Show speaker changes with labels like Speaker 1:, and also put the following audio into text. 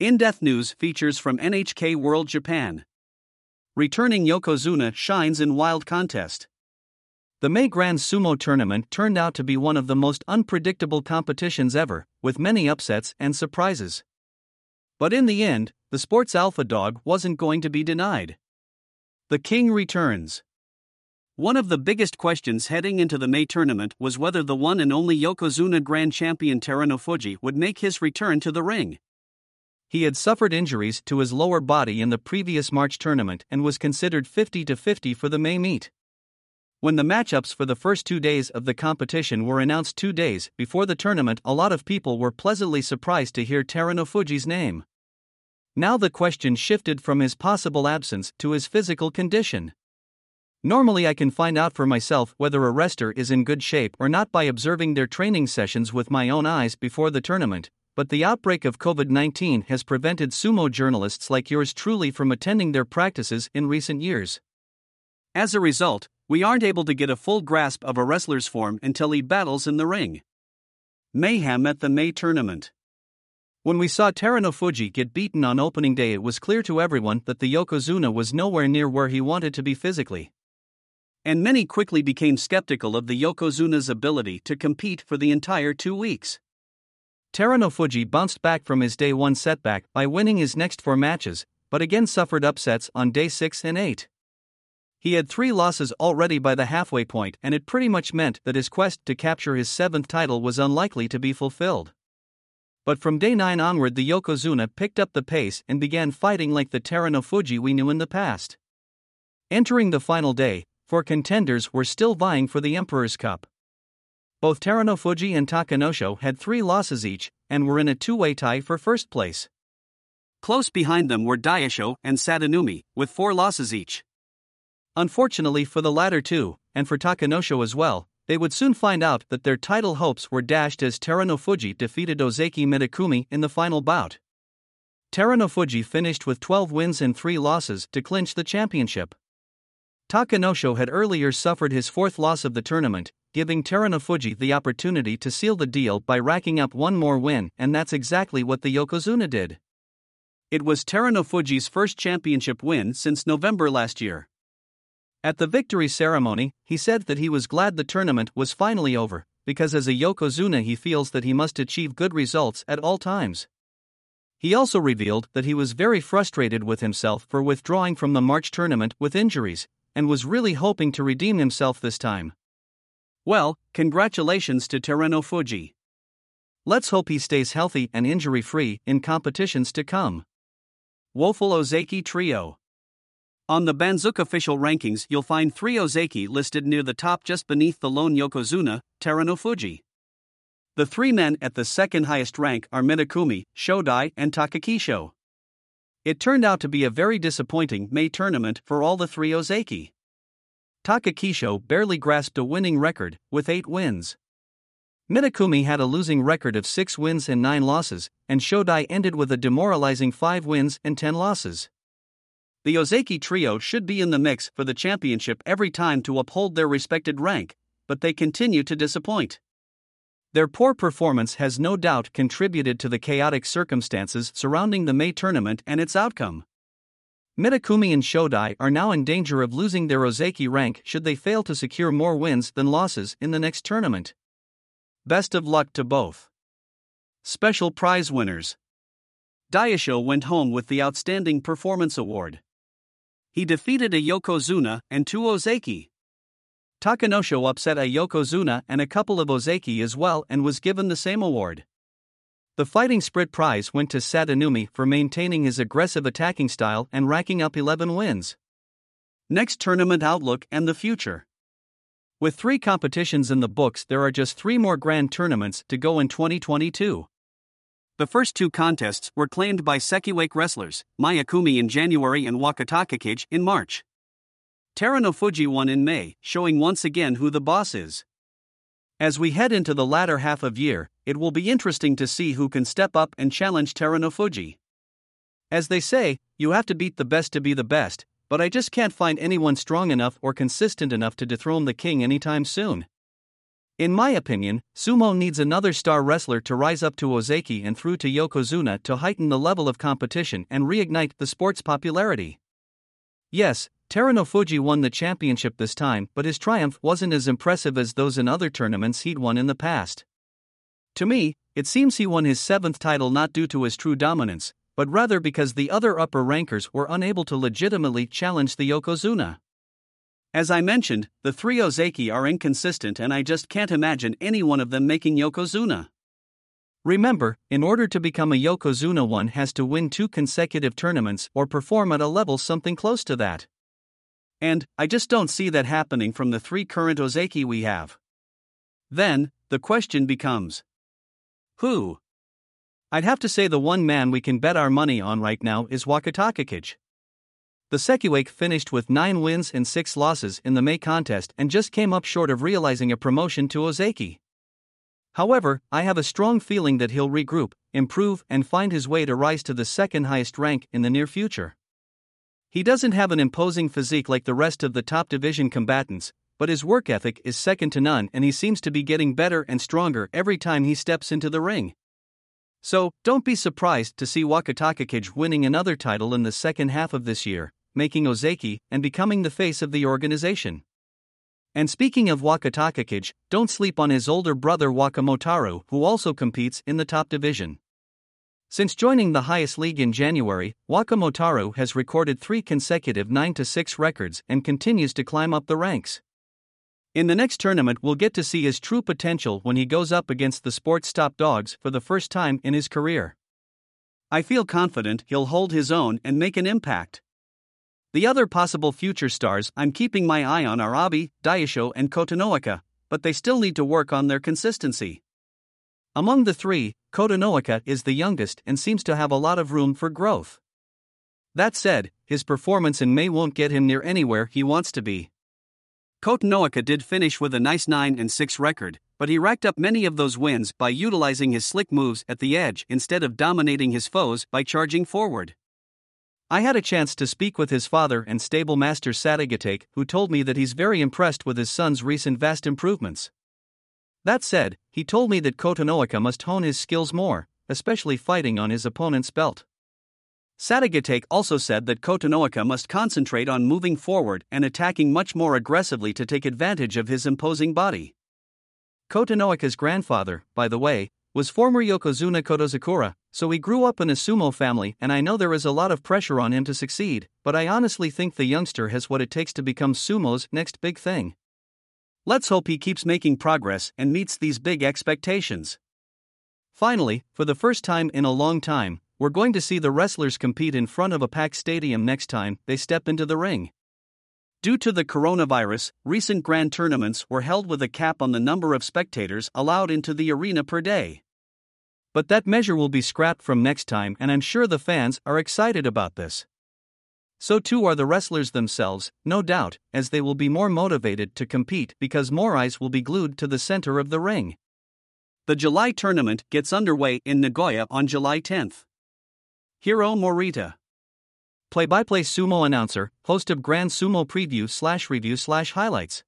Speaker 1: In Depth News features from NHK World Japan. Returning Yokozuna shines in wild contest. The May Grand Sumo Tournament turned out to be one of the most unpredictable competitions ever, with many upsets and surprises. But in the end, the sports alpha dog wasn't going to be denied. The king returns. One of the biggest questions heading into the May tournament was whether the one and only Yokozuna Grand Champion Terunofuji would make his return to the ring. He had suffered injuries to his lower body in the previous March tournament and was considered 50 to 50 for the May meet. When the matchups for the first two days of the competition were announced two days before the tournament, a lot of people were pleasantly surprised to hear Terunofuji's name. Now the question shifted from his possible absence to his physical condition. Normally, I can find out for myself whether a wrestler is in good shape or not by observing their training sessions with my own eyes before the tournament, but the outbreak of COVID 19 has prevented sumo journalists like yours truly from attending their practices in recent years. As a result, we aren't able to get a full grasp of a wrestler's form until he battles in the ring. Mayhem at the May tournament. When we saw Terunofuji get beaten on opening day, it was clear to everyone that the Yokozuna was nowhere near where he wanted to be physically and many quickly became skeptical of the Yokozuna's ability to compete for the entire two weeks. Terunofuji bounced back from his day one setback by winning his next four matches, but again suffered upsets on day 6 and 8. He had three losses already by the halfway point, and it pretty much meant that his quest to capture his seventh title was unlikely to be fulfilled. But from day 9 onward, the Yokozuna picked up the pace and began fighting like the Terunofuji we knew in the past. Entering the final day, four contenders were still vying for the Emperor's Cup. Both Terunofuji and Takanosho had three losses each and were in a two way tie for first place. Close behind them were Daieisho and Sadanoumi, with four losses each. Unfortunately for the latter two, and for Takanosho as well, they would soon find out that their title hopes were dashed as Terunofuji defeated Ozeki Mitakeumi in the final bout. Terunofuji finished with 12 wins and 3 losses to clinch the championship. Takanosho had earlier suffered his fourth loss of the tournament, giving Terunofuji the opportunity to seal the deal by racking up one more win, and that's exactly what the Yokozuna did. It was Terunofuji's first championship win since November last year. At the victory ceremony, he said that he was glad the tournament was finally over, because as a Yokozuna he feels that he must achieve good results at all times. He also revealed that he was very frustrated with himself for withdrawing from the March tournament with injuries, and was really hoping to redeem himself this time. Well, congratulations to Terunofuji. Let's hope he stays healthy and injury free in competitions to come. Woeful Ozeki Trio On the Banzuke official rankings, you'll find three Ozeki listed near the top just beneath the lone Yokozuna, Terunofuji. The three men at the second highest rank are Mitakeumi, Shodai, and Takakeisho. It turned out to be a very disappointing May tournament for all the three Ozeki. Takakeisho barely grasped a winning record, with 8 wins. Mitakeumi had a losing record of 6 wins and 9 losses, and Shodai ended with a demoralizing 5 wins and 10 losses. The Ozeki trio should be in the mix for the championship every time to uphold their respected rank, but they continue to disappoint. Their poor performance has no doubt contributed to the chaotic circumstances surrounding the May tournament and its outcome. Mitakeumi and Shodai are now in danger of losing their Ozeki rank should they fail to secure more wins than losses in the next tournament. Best of luck to both. Special prize winners Daieisho went home with the Outstanding Performance Award. He defeated a Yokozuna and two Ozeki. Takanosho upset a Yokozuna and a couple of Ozeki as well and was given the same award. The Fighting Spirit Prize went to Sadanoumi for maintaining his aggressive attacking style and racking up 11 wins. Next tournament outlook and the future. With three competitions in the books, there are just three more grand tournaments to go in 2022. The first two contests were claimed by Sekiwake wrestlers, Mitakeumi in January and Wakatakakage in March. Terunofuji won in May, showing once again who the boss is. As we head into the latter half of year, it will be interesting to see who can step up and challenge Terunofuji. As they say, you have to beat the best to be the best, but I just can't find anyone strong enough or consistent enough to dethrone the king anytime soon. In my opinion, sumo needs another star wrestler to rise up to Ozeki and through to Yokozuna to heighten the level of competition and reignite the sport's popularity. Yes, Terunofuji won the championship this time, but his triumph wasn't as impressive as those in other tournaments he'd won in the past. To me, it seems he won his seventh title not due to his true dominance, but rather because the other upper rankers were unable to legitimately challenge the Yokozuna. As I mentioned, the three Ozeki are inconsistent and I just can't imagine any one of them making Yokozuna. Remember, in order to become a Yokozuna, one has to win two consecutive tournaments or perform at a level something close to that. And, I just don't see that happening from the three current Ozeki we have. Then, the question becomes Who? I'd have to say the one man we can bet our money on right now is Wakatakakage. The Sekiwake finished with 9 wins and 6 losses in the May contest and just came up short of realizing a promotion to Ozeki. However, I have a strong feeling that he'll regroup, improve, and find his way to rise to the second highest rank in the near future. He doesn't have an imposing physique like the rest of the top division combatants, but his work ethic is second to none and he seems to be getting better and stronger every time he steps into the ring. So, don't be surprised to see Wakatakakage winning another title in the second half of this year, making Ozeki and becoming the face of the organization. And speaking of Wakatakakage, don't sleep on his older brother Wakamotoharu, who also competes in the top division. Since joining the highest league in January, Wakamotoharu has recorded three consecutive 9 6 records and continues to climb up the ranks. In the next tournament, we'll get to see his true potential when he goes up against the sport's top dogs for the first time in his career. I feel confident he'll hold his own and make an impact. The other possible future stars I'm keeping my eye on are Abi, Daieisho, and Kotonowaka, but they still need to work on their consistency. Among the three, Kotonowaka is the youngest and seems to have a lot of room for growth. That said, his performance in May won't get him near anywhere he wants to be. Kotonowaka did finish with a nice 9 and 6 record, but he racked up many of those wins by utilizing his slick moves at the edge instead of dominating his foes by charging forward. I had a chance to speak with his father and stable master Sadogatake, who told me that he's very impressed with his son's recent vast improvements. That said, he told me that Kotonowaka must hone his skills more, especially fighting on his opponent's belt. Sadogatake also said that Kotonowaka must concentrate on moving forward and attacking much more aggressively to take advantage of his imposing body. Kotonowaka's grandfather, by the way, was former Yokozuna Kotozakura, so he grew up in a sumo family, and I know there is a lot of pressure on him to succeed, but I honestly think the youngster has what it takes to become sumo's next big thing. Let's hope he keeps making progress and meets these big expectations. Finally, for the first time in a long time, we're going to see the wrestlers compete in front of a packed stadium next time they step into the ring. Due to the coronavirus, recent grand tournaments were held with a cap on the number of spectators allowed into the arena per day. But that measure will be scrapped from next time, and I'm sure the fans are excited about this. So too are the wrestlers themselves, no doubt, as they will be more motivated to compete because more eyes will be glued to the center of the ring. The July tournament gets underway in Nagoya on July 10th. Hiro Morita play by play sumo announcer, host of Grand Sumo Preview slash review slash highlights.